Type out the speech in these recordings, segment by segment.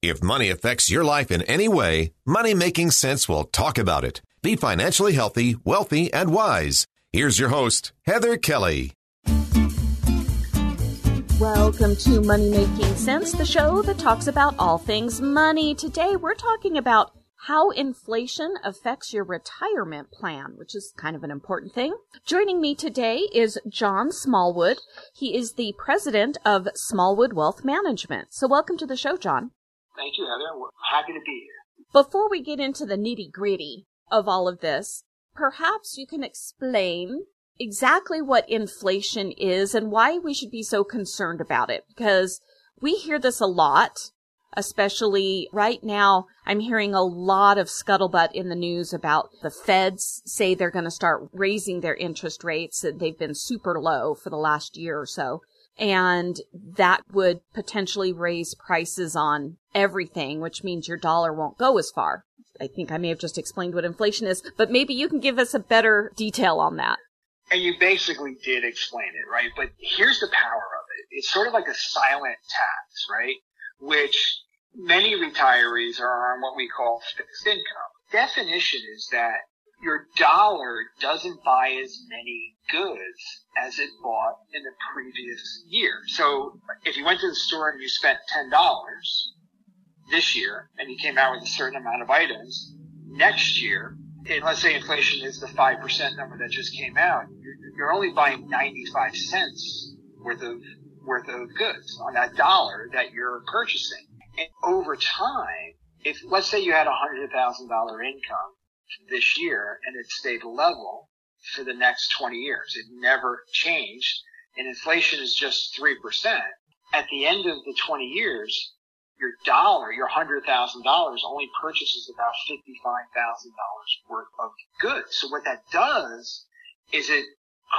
If money affects your life in any way, Money Making Sense will talk about it. Be financially healthy, wealthy, and wise. Here's your host, Heather Kelly. Welcome to Money Making Sense, the show that talks about all things money. Today we're talking about how inflation affects your retirement plan, which is kind of an important thing. Joining me today is John Smallwood. He is the president of Smallwood Wealth Management. So welcome to the show, John. Thank you, Heather. We're happy to be here. Before we get into the nitty gritty of all of this, perhaps you can explain exactly what inflation is and why we should be so concerned about it. Because we hear this a lot, especially right now. I'm hearing a lot of scuttlebutt in the news about the feds say they're going to start raising their interest rates. And they've been super low for the last year or so and that would potentially raise prices on everything, which means your dollar won't go as far. I think I may have just explained what inflation is, but maybe you can give us a better detail on that. And you basically did explain it, right? But here's the power of it. It's sort of like a silent tax, right? Which many retirees are on what we call fixed income. Definition is that your dollar doesn't buy as many goods as it bought in the previous year. So if you went to the store and you spent $10 this year and you came out with a certain amount of items, next year, and let's say inflation is the 5% number that just came out, you're, only buying 95 cents worth of, worth of goods on that dollar that you're purchasing. And over time, if let's say you had a $100,000 income this year and it stayed level for the next 20 years. It never changed and inflation is just 3%. At the end of the 20 years, your dollar, your $100,000 only purchases about $55,000 worth of goods. So what that does is it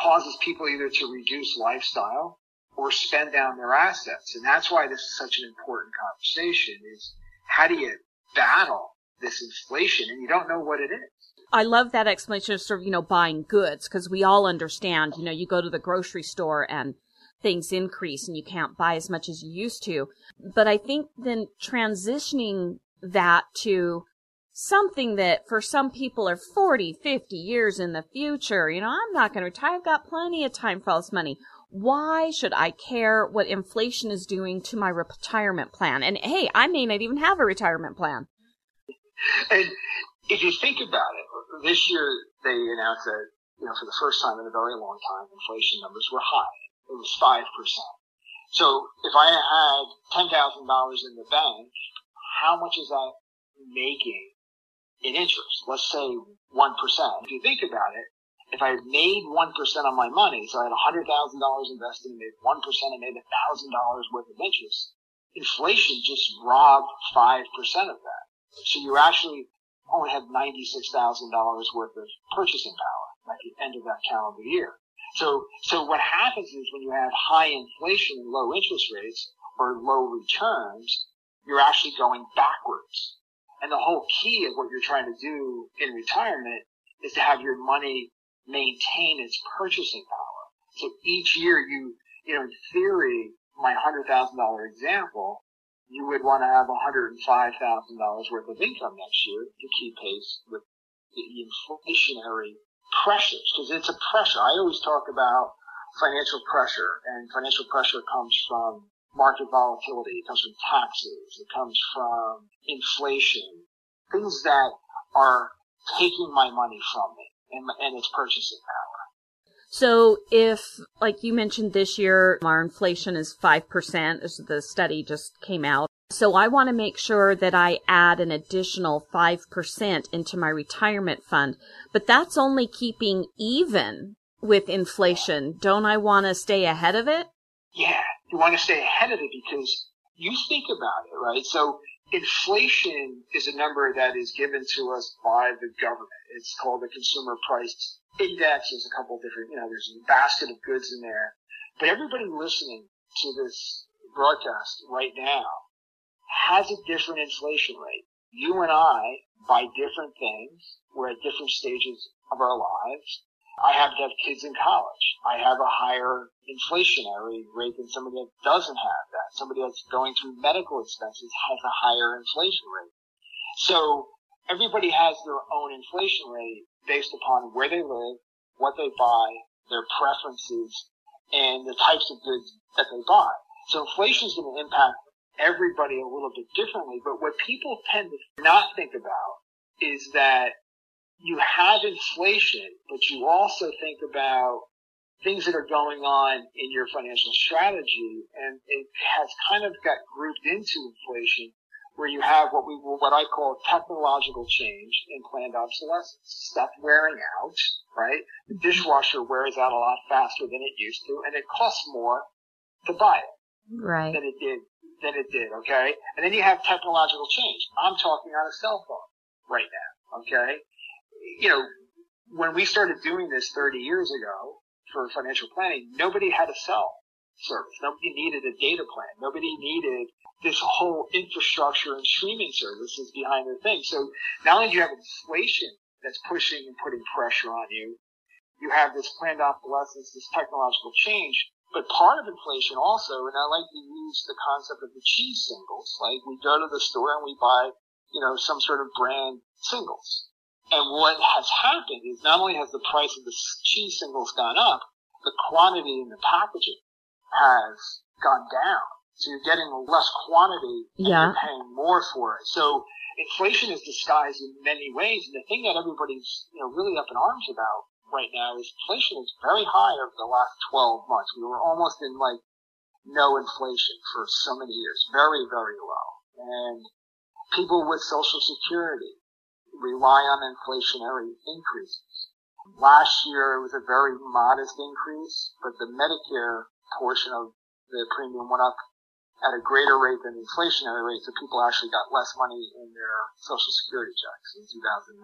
causes people either to reduce lifestyle or spend down their assets. And that's why this is such an important conversation is how do you battle this inflation and you don't know what it is. I love that explanation of sort of, you know, buying goods because we all understand, you know, you go to the grocery store and things increase and you can't buy as much as you used to. But I think then transitioning that to something that for some people are 40, 50 years in the future, you know, I'm not going to retire. I've got plenty of time for all this money. Why should I care what inflation is doing to my retirement plan? And hey, I may not even have a retirement plan. And if you think about it, this year they announced that, you know, for the first time in a very long time, inflation numbers were high. It was 5%. So if I had $10,000 in the bank, how much is that making in interest? Let's say 1%. If you think about it, if I made 1% on my money, so I had $100,000 invested and made 1% and made $1,000 worth of interest, inflation just robbed 5% of that. So you actually only have $96,000 worth of purchasing power at the end of that calendar year. So, so what happens is when you have high inflation and low interest rates or low returns, you're actually going backwards. And the whole key of what you're trying to do in retirement is to have your money maintain its purchasing power. So each year you, you know, in theory, my $100,000 example, you would want to have $105,000 worth of income next year to keep pace with the inflationary pressures, because it's a pressure. I always talk about financial pressure, and financial pressure comes from market volatility, it comes from taxes, it comes from inflation, things that are taking my money from me and, and its purchasing power. So if, like you mentioned this year, our inflation is 5%, as the study just came out. So I want to make sure that I add an additional 5% into my retirement fund, but that's only keeping even with inflation. Don't I want to stay ahead of it? Yeah, you want to stay ahead of it because you think about it, right? So inflation is a number that is given to us by the government. It's called the consumer price index. There's a couple different, you know, there's a basket of goods in there. But everybody listening to this broadcast right now has a different inflation rate. You and I buy different things. We're at different stages of our lives. I have to have kids in college. I have a higher inflationary rate than somebody that doesn't have that. Somebody that's going through medical expenses has a higher inflation rate. So everybody has their own inflation rate based upon where they live, what they buy, their preferences, and the types of goods that they buy. So inflation is going to impact everybody a little bit differently. But what people tend to not think about is that you have inflation, but you also think about things that are going on in your financial strategy, and it has kind of got grouped into inflation, where you have what we what I call technological change and planned obsolescence. Stuff wearing out, right? The dishwasher wears out a lot faster than it used to, and it costs more to buy it right. than it did than it did. Okay, and then you have technological change. I'm talking on a cell phone right now. Okay, you know, when we started doing this 30 years ago for financial planning, nobody had a cell service. Nobody needed a data plan. Nobody needed this whole infrastructure and streaming services behind their thing. So not only do you have inflation that's pushing and putting pressure on you, you have this planned obsolescence, this technological change, but part of inflation also, and I like to use the concept of the cheese singles, like we go to the store and we buy, you know, some sort of brand singles. And what has happened is not only has the price of the cheese singles gone up, the quantity in the packaging has gone down. So you're getting less quantity and Yeah. you're paying more for it. So inflation is disguised in many ways. And the thing that everybody's, you know, really up in arms about right now is inflation is very high over the last 12 months. We were almost in like no inflation for so many years. Very, very low. And people with social security rely on inflationary increases. Last year it was a very modest increase, but the Medicare portion of the premium went up at a greater rate than the inflationary rate, so people actually got less money in their social security checks in 2019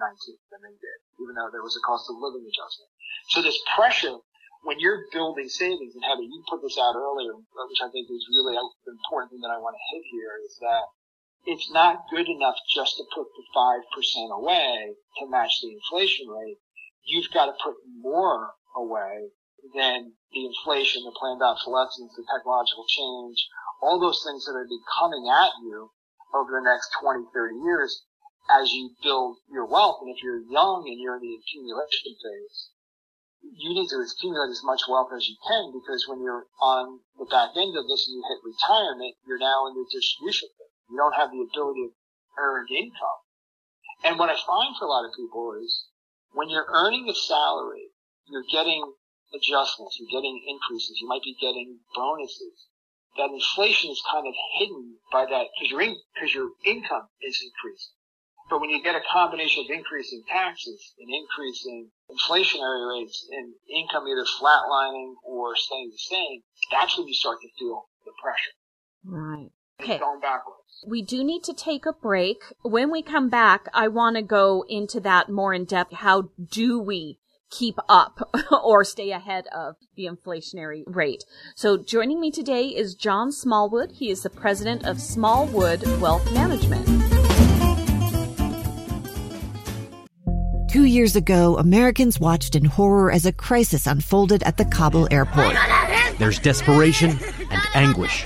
than they did, even though there was a cost of living adjustment. So this pressure when you're building savings, and Heather, you put this out earlier, which I think is really an important thing that I want to hit here, is that it's not good enough just to put the 5% away to match the inflation rate. You've got to put more away than the inflation, the planned obsolescence, the technological change, all those things that are be coming at you over the next 20, 30 years as you build your wealth. And if you're young and you're in the accumulation phase, you need to accumulate as much wealth as you can because when you're on the back end of this and you hit retirement, you're now in the distribution phase. You don't have the ability to earn income. And what I find for a lot of people is when you're earning a salary, you're getting adjustments, you're getting increases, you might be getting bonuses. That inflation is kind of hidden by that because your in, your income is increasing. But when you get a combination of increasing taxes and increasing inflationary rates and income either flatlining or staying the same, that's when you start to feel the pressure. Right. It's Okay. going backwards. We do need to take a break. When we come back, I want to go into that more in depth. How do we keep up or stay ahead of the inflationary rate? So joining me today is John Smallwood. He is the president of Smallwood Wealth Management. Two years ago, Americans watched in horror as a crisis unfolded at the Kabul airport. There's desperation and anguish.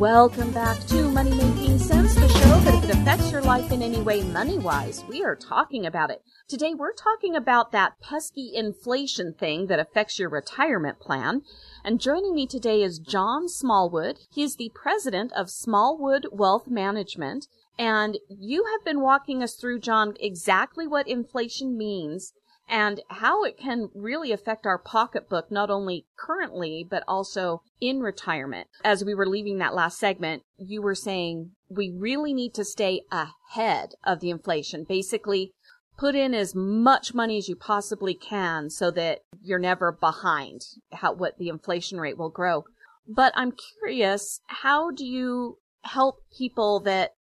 Welcome back to Money Making Sense, the show that if it affects your life in any way money wise, we are talking about it. Today we're talking about that pesky inflation thing that affects your retirement plan. And joining me today is John Smallwood. He is the president of Smallwood Wealth Management. And you have been walking us through, John, exactly what inflation means and how it can really affect our pocketbook, not only currently, but also in retirement. As we were leaving that last segment, you were saying we really need to stay ahead of the inflation. Basically, put in as much money as you possibly can so that you're never behind how, what the inflation rate will grow. But I'm curious, how do you help people that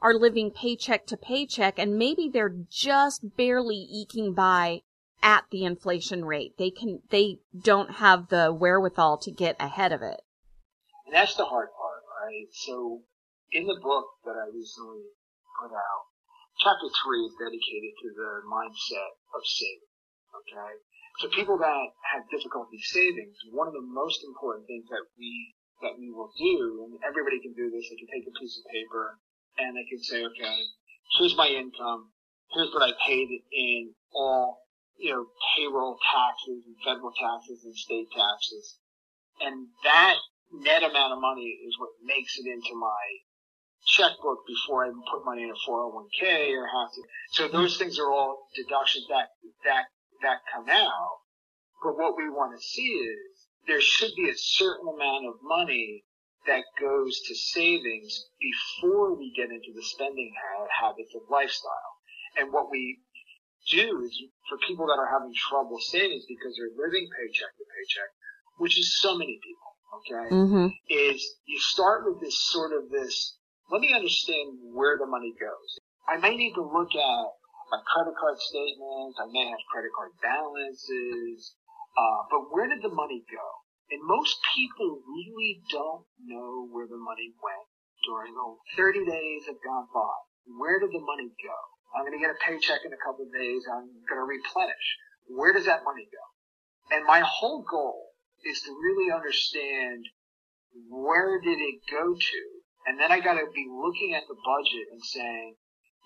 are living paycheck to paycheck and maybe they're just barely eking by at the inflation rate. They can, they don't have the wherewithal to get ahead of it. And that's the hard part, right? So in the book that I recently put out, chapter three is dedicated to the mindset of saving. Okay. So people that have difficulty saving, one of the most important things that we, that we will do, and everybody can do this, they can take a piece of paper and they can say, okay, here's my income, here's what I paid in all you know, payroll taxes and federal taxes and state taxes. And that net amount of money is what makes it into my checkbook before I even put money in a 401k or have to. So those things are all deductions that, that, that come out. But what we want to see is there should be a certain amount of money that goes to savings before we get into the spending habits of lifestyle. And what we do is for people that are having trouble savings because they're living paycheck to paycheck, which is so many people, okay, mm-hmm. is you start with this sort of this, let me understand where the money goes. I may need to look at my credit card statements. I may have credit card balances. Uh, but where did the money go? And most people really don't know where the money went during the 30 days have gone by. Where did the money go? I'm going to get a paycheck in a couple of days. I'm going to replenish. Where does that money go? And my whole goal is to really understand where did it go to? And then I got to be looking at the budget and saying,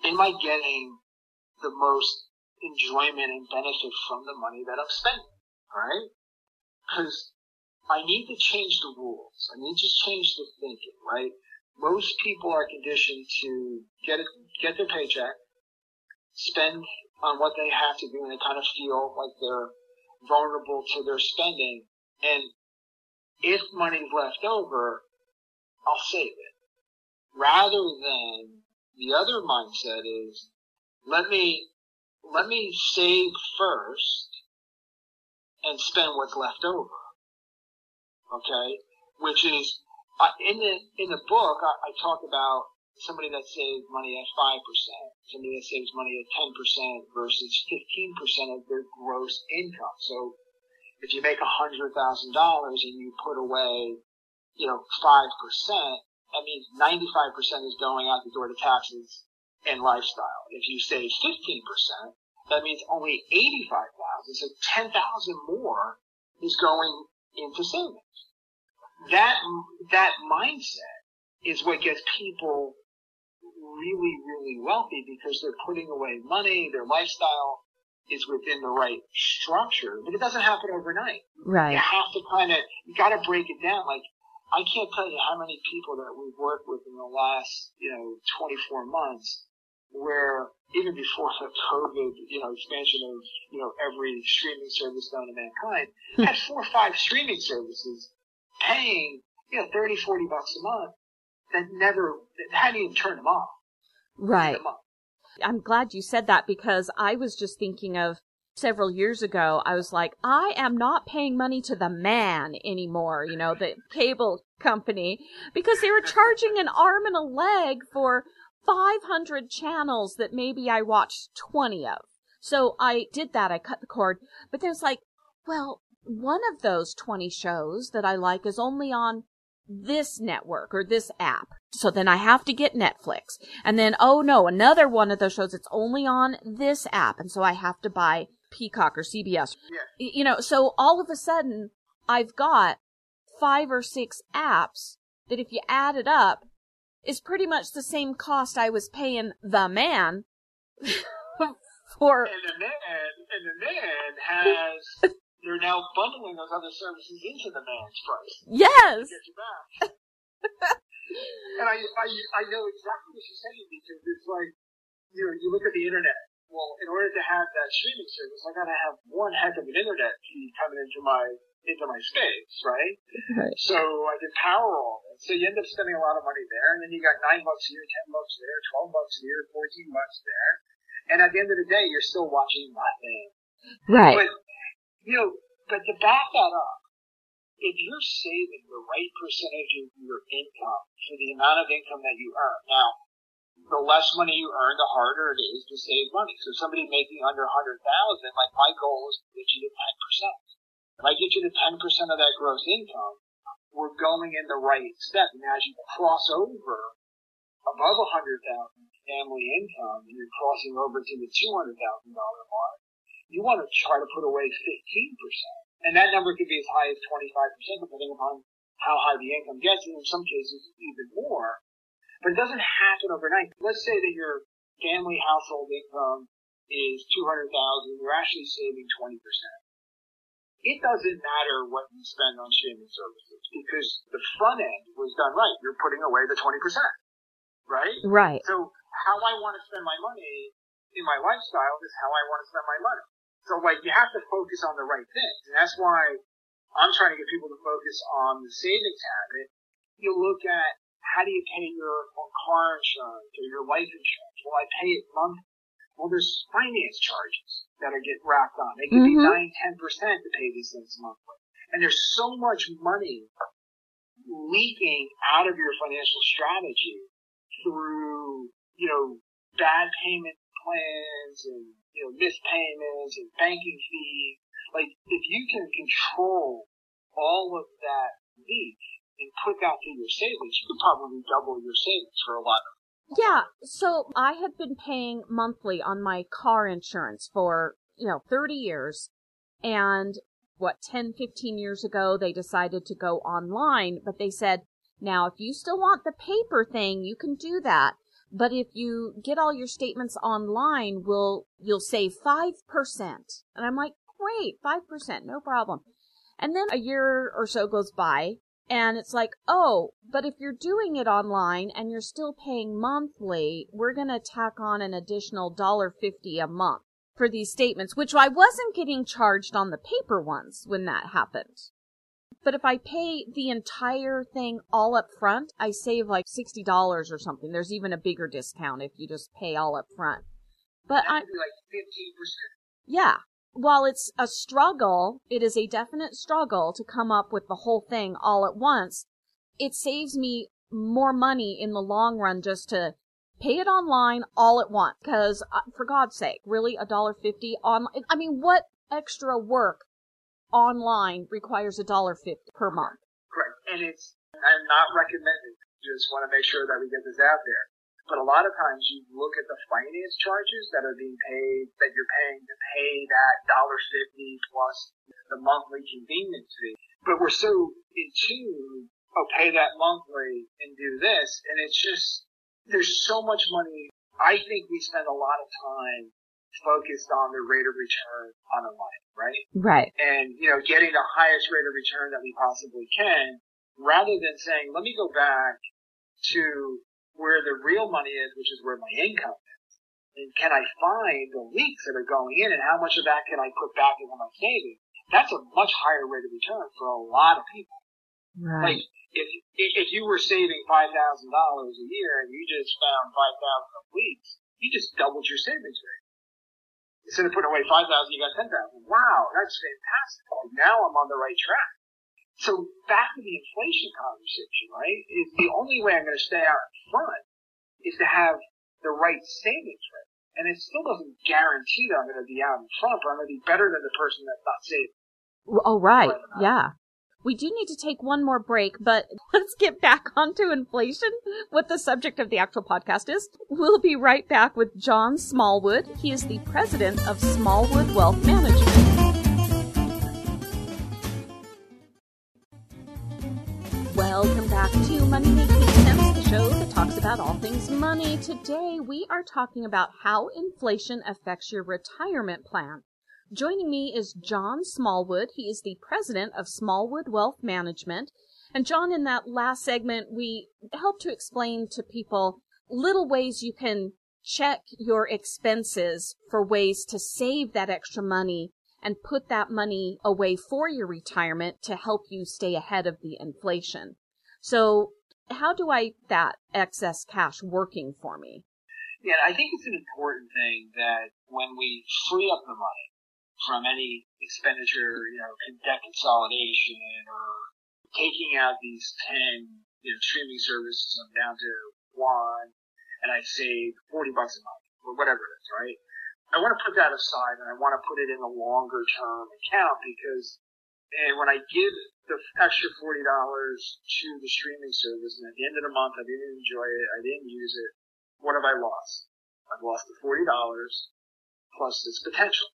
am I getting the most enjoyment and benefit from the money that I'm spending? Right? Because I need to change the rules. I need to change the thinking, right? Most people are conditioned to get it, get their paycheck, spend on what they have to do and they kind of feel like they're vulnerable to their spending. And if money's left over, I'll save it. Rather than the other mindset is, let me, let me save first and spend what's left over. Okay? Which is, uh, in the, in the book, I, I talk about somebody that saves money at 5%, somebody that saves money at 10% versus 15% of their gross income. So if you make $100,000 and you put away, you know, 5%, that means 95% is going out the door to taxes and lifestyle. If you save 15%, that means only 85,000, so 10,000 more is going into savings. That, that mindset is what gets people really, really wealthy because they're putting away money, their lifestyle is within the right structure, but it doesn't happen overnight. Right. You have to kind of, you gotta break it down. Like, I can't tell you how many people that we've worked with in the last, you know, 24 months where even before the COVID, you know, expansion of, you know, every streaming service known to mankind, hmm. had four or five streaming services paying, you know, 30, 40 bucks a month that never, that hadn't even turned them off. Right. I'm glad you said that because I was just thinking of several years ago, I was like, I am not paying money to the man anymore, you know, the cable company, because they were charging an arm and a leg for 500 channels that maybe I watched 20 of. So I did that. I cut the cord, but there's like, well, one of those 20 shows that I like is only on this network or this app. So then I have to get Netflix. And then, oh no, another one of those shows, it's only on this app. And so I have to buy Peacock or CBS. Yeah. You know, so all of a sudden I've got five or six apps that if you add it up is pretty much the same cost I was paying the man for. And the man, and the man has they're now bundling those other services into the man's price. Yes. get you back. and I, I, I know exactly what you're saying because it's like, you know, you look at the internet well, in order to have that streaming service, I gotta have one heck of an internet feed coming into my into my space, right? Right. So I did power all of it. So you end up spending a lot of money there, and then you got nine bucks here, ten bucks there, twelve bucks here, fourteen bucks there, and at the end of the day, you're still watching nothing. Right. But you know, but to back that up, if you're saving the right percentage of your income for the amount of income that you earn, now the less money you earn, the harder it is to save money. So somebody making under hundred thousand, like my goal is to get you to ten percent. If I get you to ten percent of that gross income, we're going in the right step. And as you cross over above a hundred thousand family income and you're crossing over to the two hundred thousand dollar mark, you want to try to put away fifteen percent. And that number could be as high as twenty five percent depending upon how high the income gets, and in some cases even more. But it doesn't happen overnight. Let's say that your family household income is 200,000, you're actually saving 20%. It doesn't matter what you spend on streaming services because the front end was done right. You're putting away the 20%, right? Right. So how I want to spend my money in my lifestyle is how I want to spend my money. So like you have to focus on the right things. And that's why I'm trying to get people to focus on the savings habit. You look at how do you pay your car insurance or your life insurance? Well, I pay it monthly. Well, there's finance charges that are get racked on. They could Mhm. be nine, ten percent to pay these things monthly. And there's so much money leaking out of your financial strategy through, you know, bad payment plans and, you know, missed payments and banking fees. Like, if you can control all of that leak and put that to your savings, you could probably double your savings for a lot of Yeah, so I had been paying monthly on my car insurance for, you know, 30 years. And what, 10, 15 years ago, they decided to go online, but they said, now, if you still want the paper thing, you can do that. But if you get all your statements online, will you'll save 5%. And I'm like, great, 5%, no problem. And then a year or so goes by, and it's like, oh, but if you're doing it online and you're still paying monthly, we're going to tack on an additional $1.50 a month for these statements, which I wasn't getting charged on the paper ones when that happened. But if I pay the entire thing all up front, I save like $60 or something. There's even a bigger discount if you just pay all up front. But I, like fifteen percent. yeah. While it's a struggle, it is a definite struggle to come up with the whole thing all at once. It saves me more money in the long run just to pay it online all at once. Cause uh, for God's sake, really a dollar fifty on, I mean, what extra work online requires a dollar fifty per month? Correct. And it's I'm not recommending. Just want to make sure that we get this out there. But a lot of times you look at the finance charges that are being paid, that you're paying to pay that dollar fifty plus the monthly convenience fee. But we're so in tune, oh, pay that monthly and do this. And it's just, there's so much money. I think we spend a lot of time focused on the rate of return on our money, right? Right. and you know getting the highest rate of return that we possibly can rather than saying let me go back to where the real money is which is where my income is. And can i find the leaks that are going in and how much of that can i put back into my savings? That's a much higher rate of return for a lot of people. Like if if you were saving five thousand dollars a year and you just found 5,000 of leaks you just doubled your savings rate instead of putting away five thousand, you got ten thousand. Wow, that's fantastic. Now I'm on the right track. So back to the inflation conversation, right? Is the only way I'm going to stay out in front is to have the right savings rate, and it still doesn't guarantee that I'm going to be out in front, but I'm going to be better than the person that's not saving. Oh. Right. Yeah. We do need to take one more break, but let's get back onto inflation, what the subject of the actual podcast is. We'll be right back with John Smallwood. He is the president of Smallwood Wealth Management. Welcome back to Money Making Sense, the show that talks about all things money. Today we are talking about how inflation affects your retirement plan. Joining me is John Smallwood. He is the president of Smallwood Wealth Management. And John, in that last segment, we helped to explain to people little ways you can check your expenses for ways to save that extra money and put that money away for your retirement to help you stay ahead of the inflation. So how do I that excess cash working for me? Yeah, I think it's an important thing that when we free up the money from any expenditure, you know, debt consolidation or taking out these 10, you know, streaming services, I'm down to one, and I save 40 bucks a month, or whatever it is, right? I want to put that aside and I want to put it in a longer term account because and when I give the extra forty dollars to the streaming service and at the end of the month I didn't enjoy it, I didn't use it, what have I lost? I've lost the forty dollars plus its potential.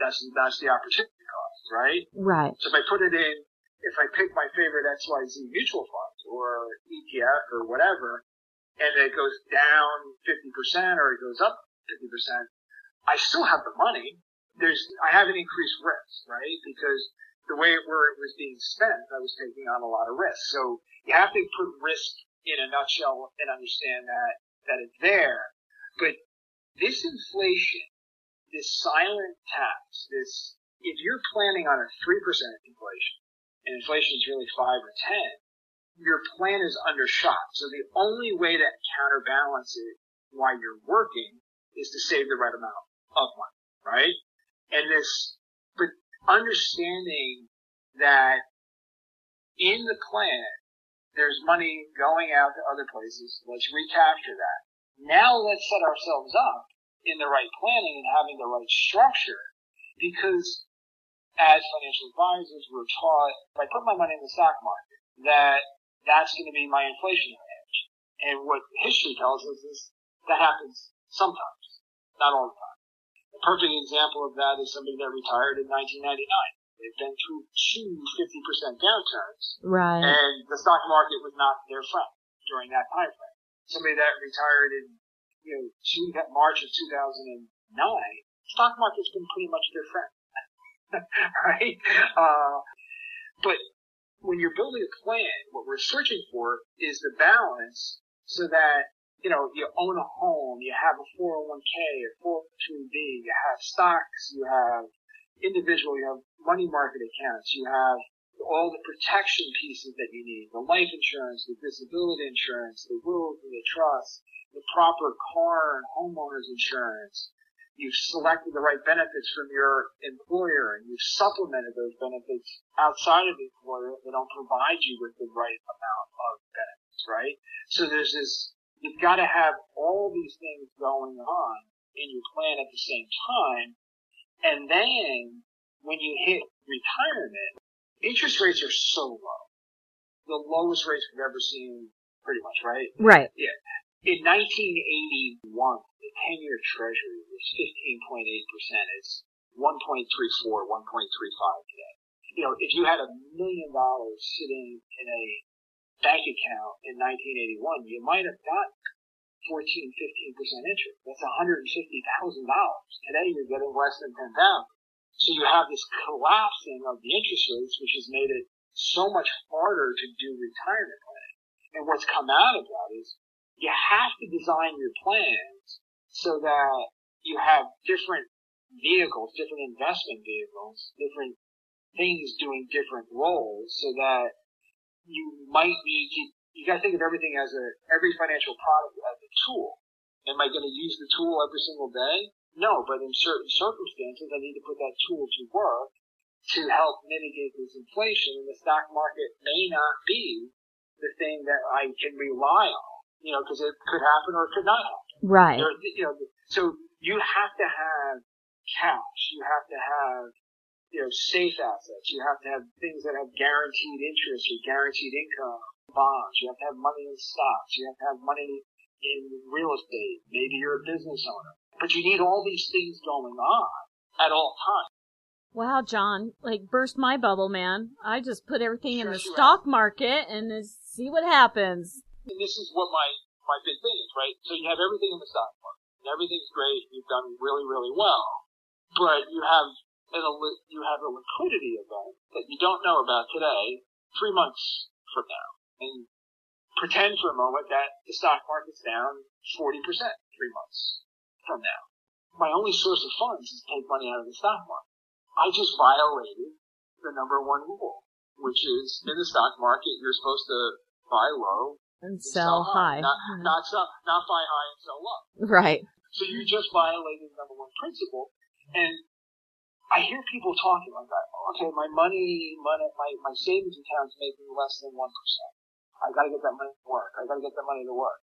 That's that's the opportunity cost, right? Right. So if I put it in if I pick my favorite XYZ mutual fund or ETF or whatever, and it goes down 50% or it goes up 50%, I still have the money. There's, I have an increased risk, right? Because the way it, where it was being spent, I was taking on a lot of risk. So you have to put risk in a nutshell and understand that, that it's there. But this inflation, this silent tax, this, if you're planning on a 3% inflation, and inflation is really five or ten, your plan is undershot. So the only way to counterbalance it while you're working is to save the right amount of money, right? And this, but understanding that in the plan, there's money going out to other places. Let's recapture that. Now let's set ourselves up in the right planning and having the right structure because as financial advisors, we're taught if I put my money in the stock market, that that's going to be my inflation hedge. And what history tells us is that happens sometimes, not all the time. A perfect example of that is somebody that retired in 1999. They've been through two 50% downturns. Right. And the stock market was not their friend during that time frame. Somebody that retired in, you know, two, March of 2009, stock market's been pretty much their friend. right? Uh, but when you're building a plan, what we're searching for is the balance so that, you know, you own a home, you have a 401k, a 403b, you have stocks, you have individual, you have money market accounts, you have all the protection pieces that you need, the life insurance, the disability insurance, the wills and the trust, the proper car and homeowners insurance, you've selected the right benefits from your employer and you've supplemented those benefits outside of the employer that don't provide you with the right amount of benefits, right? So there's this, you've got to have all these things going on in your plan at the same time. And then when you hit retirement, interest rates are so low. The lowest rates we've ever seen pretty much, right? Right. Yeah. In 1981, the 10-year treasury was 15.8%. It's 1.34, 1.35 today. You know, if you had a million dollars sitting in a bank account in 1981, you might have got 14, 15% interest. That's $150,000. Today you're getting less than 10,000. So you have this collapsing of the interest rates, which has made it so much harder to do retirement planning. And what's come out of that is you have to design your plans so that you have different vehicles, different investment vehicles, different things doing different roles so that you might need to, you gotta think of everything as a, every financial product as a tool. Am I gonna use the tool every single day? No, but in certain circumstances I need to put that tool to work to help mitigate this inflation and the stock market may not be the thing that I can rely on you know, because it could happen or it could not happen. Right. There, you know, so you have to have cash. You have to have, you know, safe assets. You have to have things that have guaranteed interest or guaranteed income, bonds. You have to have money in stocks. You have to have money in real estate. Maybe you're a business owner. But you need all these things going on at all times. Wow, John, like burst my bubble, man. I just put everything in the stock market and see what happens and this is what my my big thing is, right? So you have everything in the stock market, and everything's great. You've done really, really well, but you have an, you have a liquidity event that you don't know about today, three months from now, and pretend for a moment that the stock market's down forty percent. three months from now. My only source of funds is to take money out of the stock market. I just violated the number one rule, which is in the stock market, you're supposed to buy low and sell, sell high. high. Not, mm-hmm. not, sell, not buy high and sell low. Right. So you just violated the number one principle. And I hear people talking like that. Okay, my money, money, my, my savings account's making less than 1%. I gotta get that money to work. I gotta get that money to work.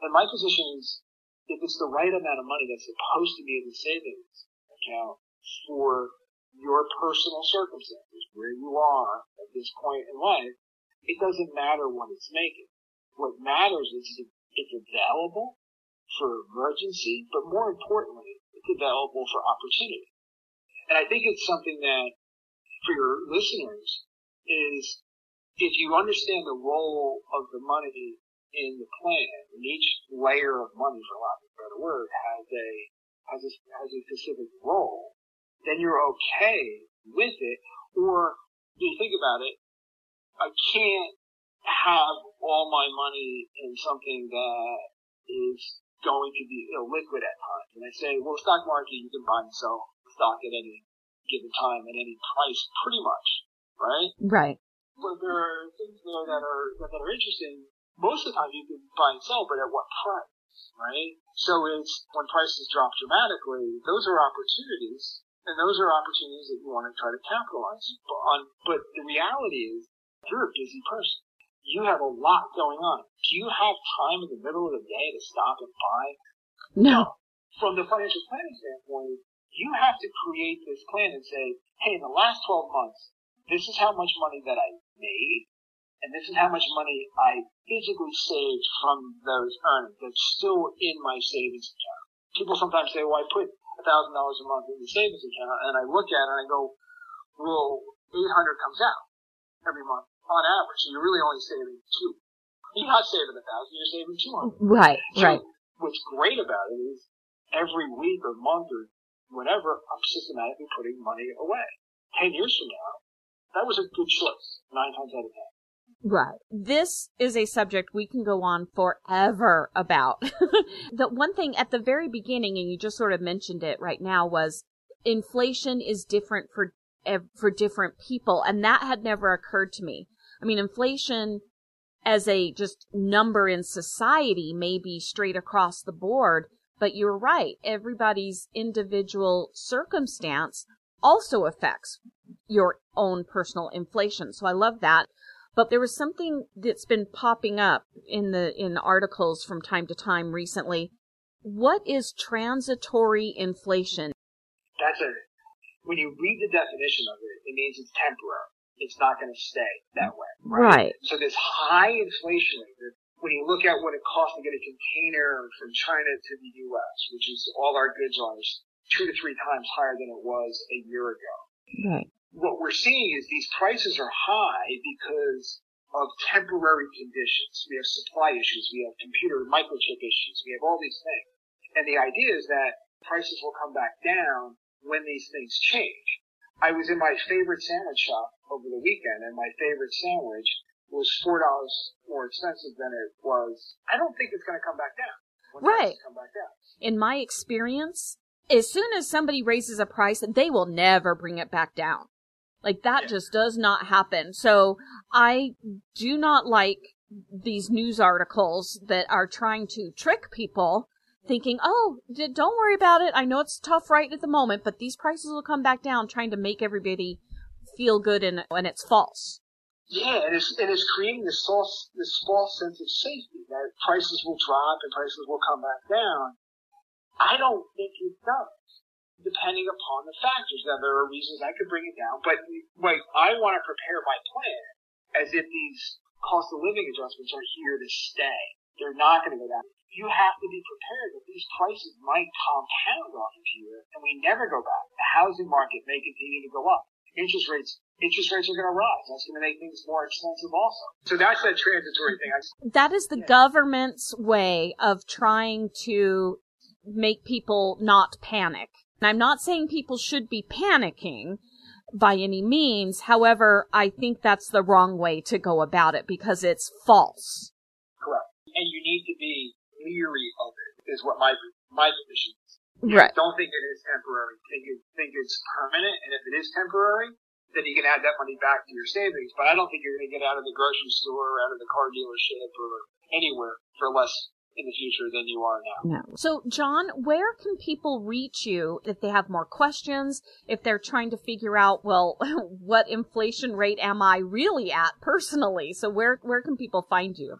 And my position is, if it's the right amount of money that's supposed to be in the savings account for your personal circumstances, where you are at this point in life, it doesn't matter what it's making. What matters is it's available for emergency, but more importantly, it's available for opportunity. And I think it's something that for your listeners is if you understand the role of the money in the plan, and each layer of money, for lack of a better word, has a has a has a specific role, then you're okay with it. Or you think about it, I can't have all my money in something that is going to be illiquid at times. And I say, well, stock market, you can buy and sell stock at any given time at any price, pretty much, right? Right. But there are things there that are that are interesting. Most of the time, you can buy and sell, but at what price, right? So it's when prices drop dramatically, those are opportunities, and those are opportunities that you want to try to capitalize on. But the reality is, you're a busy person. You have a lot going on. Do you have time in the middle of the day to stop and buy? No. From the financial planning standpoint, you have to create this plan and say, hey, in the last 12 months, this is how much money that I made, and this is how much money I physically saved from those earnings that's still in my savings account. People sometimes say, well, I put $1,000 a month in the savings account, and I look at it and I go, well, 800 comes out every month on average. So you're really only saving two. You're not saving a thousand, you're saving 200. Right, so right. What's great about it is every week or month or whenever, I'm systematically putting money away. Ten years from now, that was a good choice, nine times out of ten. Right. This is a subject we can go on forever about. the one thing at the very beginning, and you just sort of mentioned it right now, was inflation is different for eh, for different people, and that had never occurred to me. I mean, inflation as a just number in society may be straight across the board, but you're right. Everybody's individual circumstance also affects your own personal inflation. So I love that. But there was something that's been popping up in the, in articles from time to time recently. What is transitory inflation? That's a, when you read the definition of it, it means it's temporary. It's not going to stay that way. Right? right. So this high inflation rate, when you look at what it costs to get a container from China to the U.S., which is all our goods are, is two to three times higher than it was a year ago. Right. What we're seeing is these prices are high because of temporary conditions. We have supply issues. We have computer microchip issues. We have all these things. And the idea is that prices will come back down when these things change. I was in my favorite sandwich shop over the weekend and my favorite sandwich was four dollars more expensive than it was. I don't think it's going to come back down. Right. Come back down. In my experience, as soon as somebody raises a price, they will never bring it back down. Like that yeah. just does not happen. So I do not like these news articles that are trying to trick people thinking, oh, don't worry about it. I know it's tough right at the moment, but these prices will come back down trying to make everybody feel good and, and it's false. Yeah, and it's, and it's creating this false, this false sense of safety that prices will drop and prices will come back down. I don't think it does, depending upon the factors. Now, there are reasons I could bring it down, but like, I want to prepare my plan as if these cost of living adjustments are here to stay. They're not going to go down. You have to be prepared that these prices might compound off of here and we never go back. The housing market may continue to go up interest rates interest rates are going to rise. That's going to make things more expensive also. So that's that transitory thing. That is the yeah. government's way of trying to make people not panic. And I'm not saying people should be panicking by any means. However, I think that's the wrong way to go about it because it's false. Correct. And you need to be leery of it. is what my my position is. Right. Don't think it is temporary. Think it, think it's permanent, and if it is temporary, then you can add that money back to your savings. But I don't think you're going to get out of the grocery store, or out of the car dealership, or anywhere for less in the future than you are now. No. So, John, where can people reach you if they have more questions, if they're trying to figure out, well, what inflation rate am I really at personally? So where, where can people find you?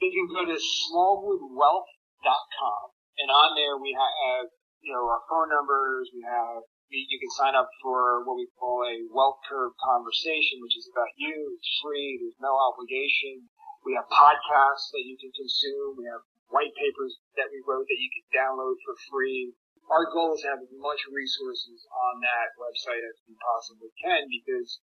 You can go to smallwoodwealth.com and on there we have, you know, our phone numbers, we have you can sign up for what we call a wealth curve conversation, which is about you. It's free. There's no obligation. We have podcasts that you can consume. We have white papers that we wrote that you can download for free. Our goal is to have as much resources on that website as we possibly can because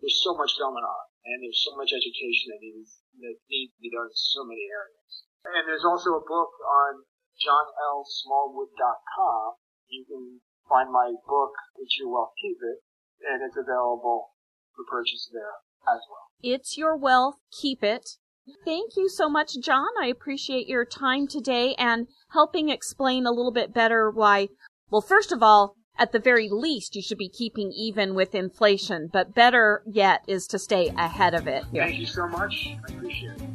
there's so much going on and there's so much education that needs, that needs to be done in so many areas. And there's also a book on johnlsmallwood.com. You can find my book, It's Your Wealth Keep It, and it's available for purchase there as well. It's Your Wealth Keep It Thank you so much, John. I appreciate your time today and helping explain a little bit better why, well, first of all, at the very least, you should be keeping even with inflation, but better yet is to stay ahead of it. Thank you so much. I appreciate it.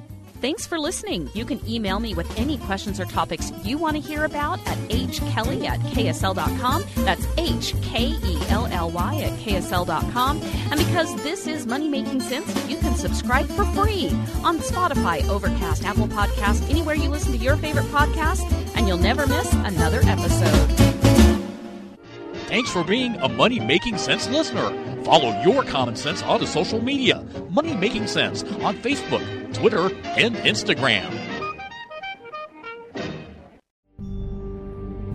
Thanks for listening. You can email me with any questions or topics you want to hear about at hkelly at ksl.com. That's H K E L L Y at ksl.com. And because this is Money Making Sense, you can subscribe for free on Spotify, Overcast, Apple Podcast, anywhere you listen to your favorite podcast, and you'll never miss another episode. Thanks for being a Money Making Sense listener. Follow your common sense onto social media. Money Making Sense on Facebook, Twitter, and Instagram.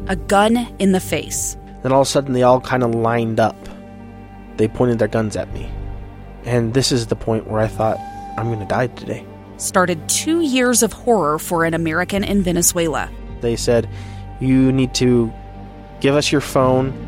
A gun in the face. Then all of a sudden, they all kind of lined up. They pointed their guns at me. And this is the point where I thought, I'm going to die today. Started two years of horror for an American in Venezuela. They said, You need to give us your phone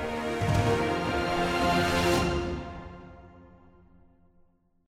Thank you.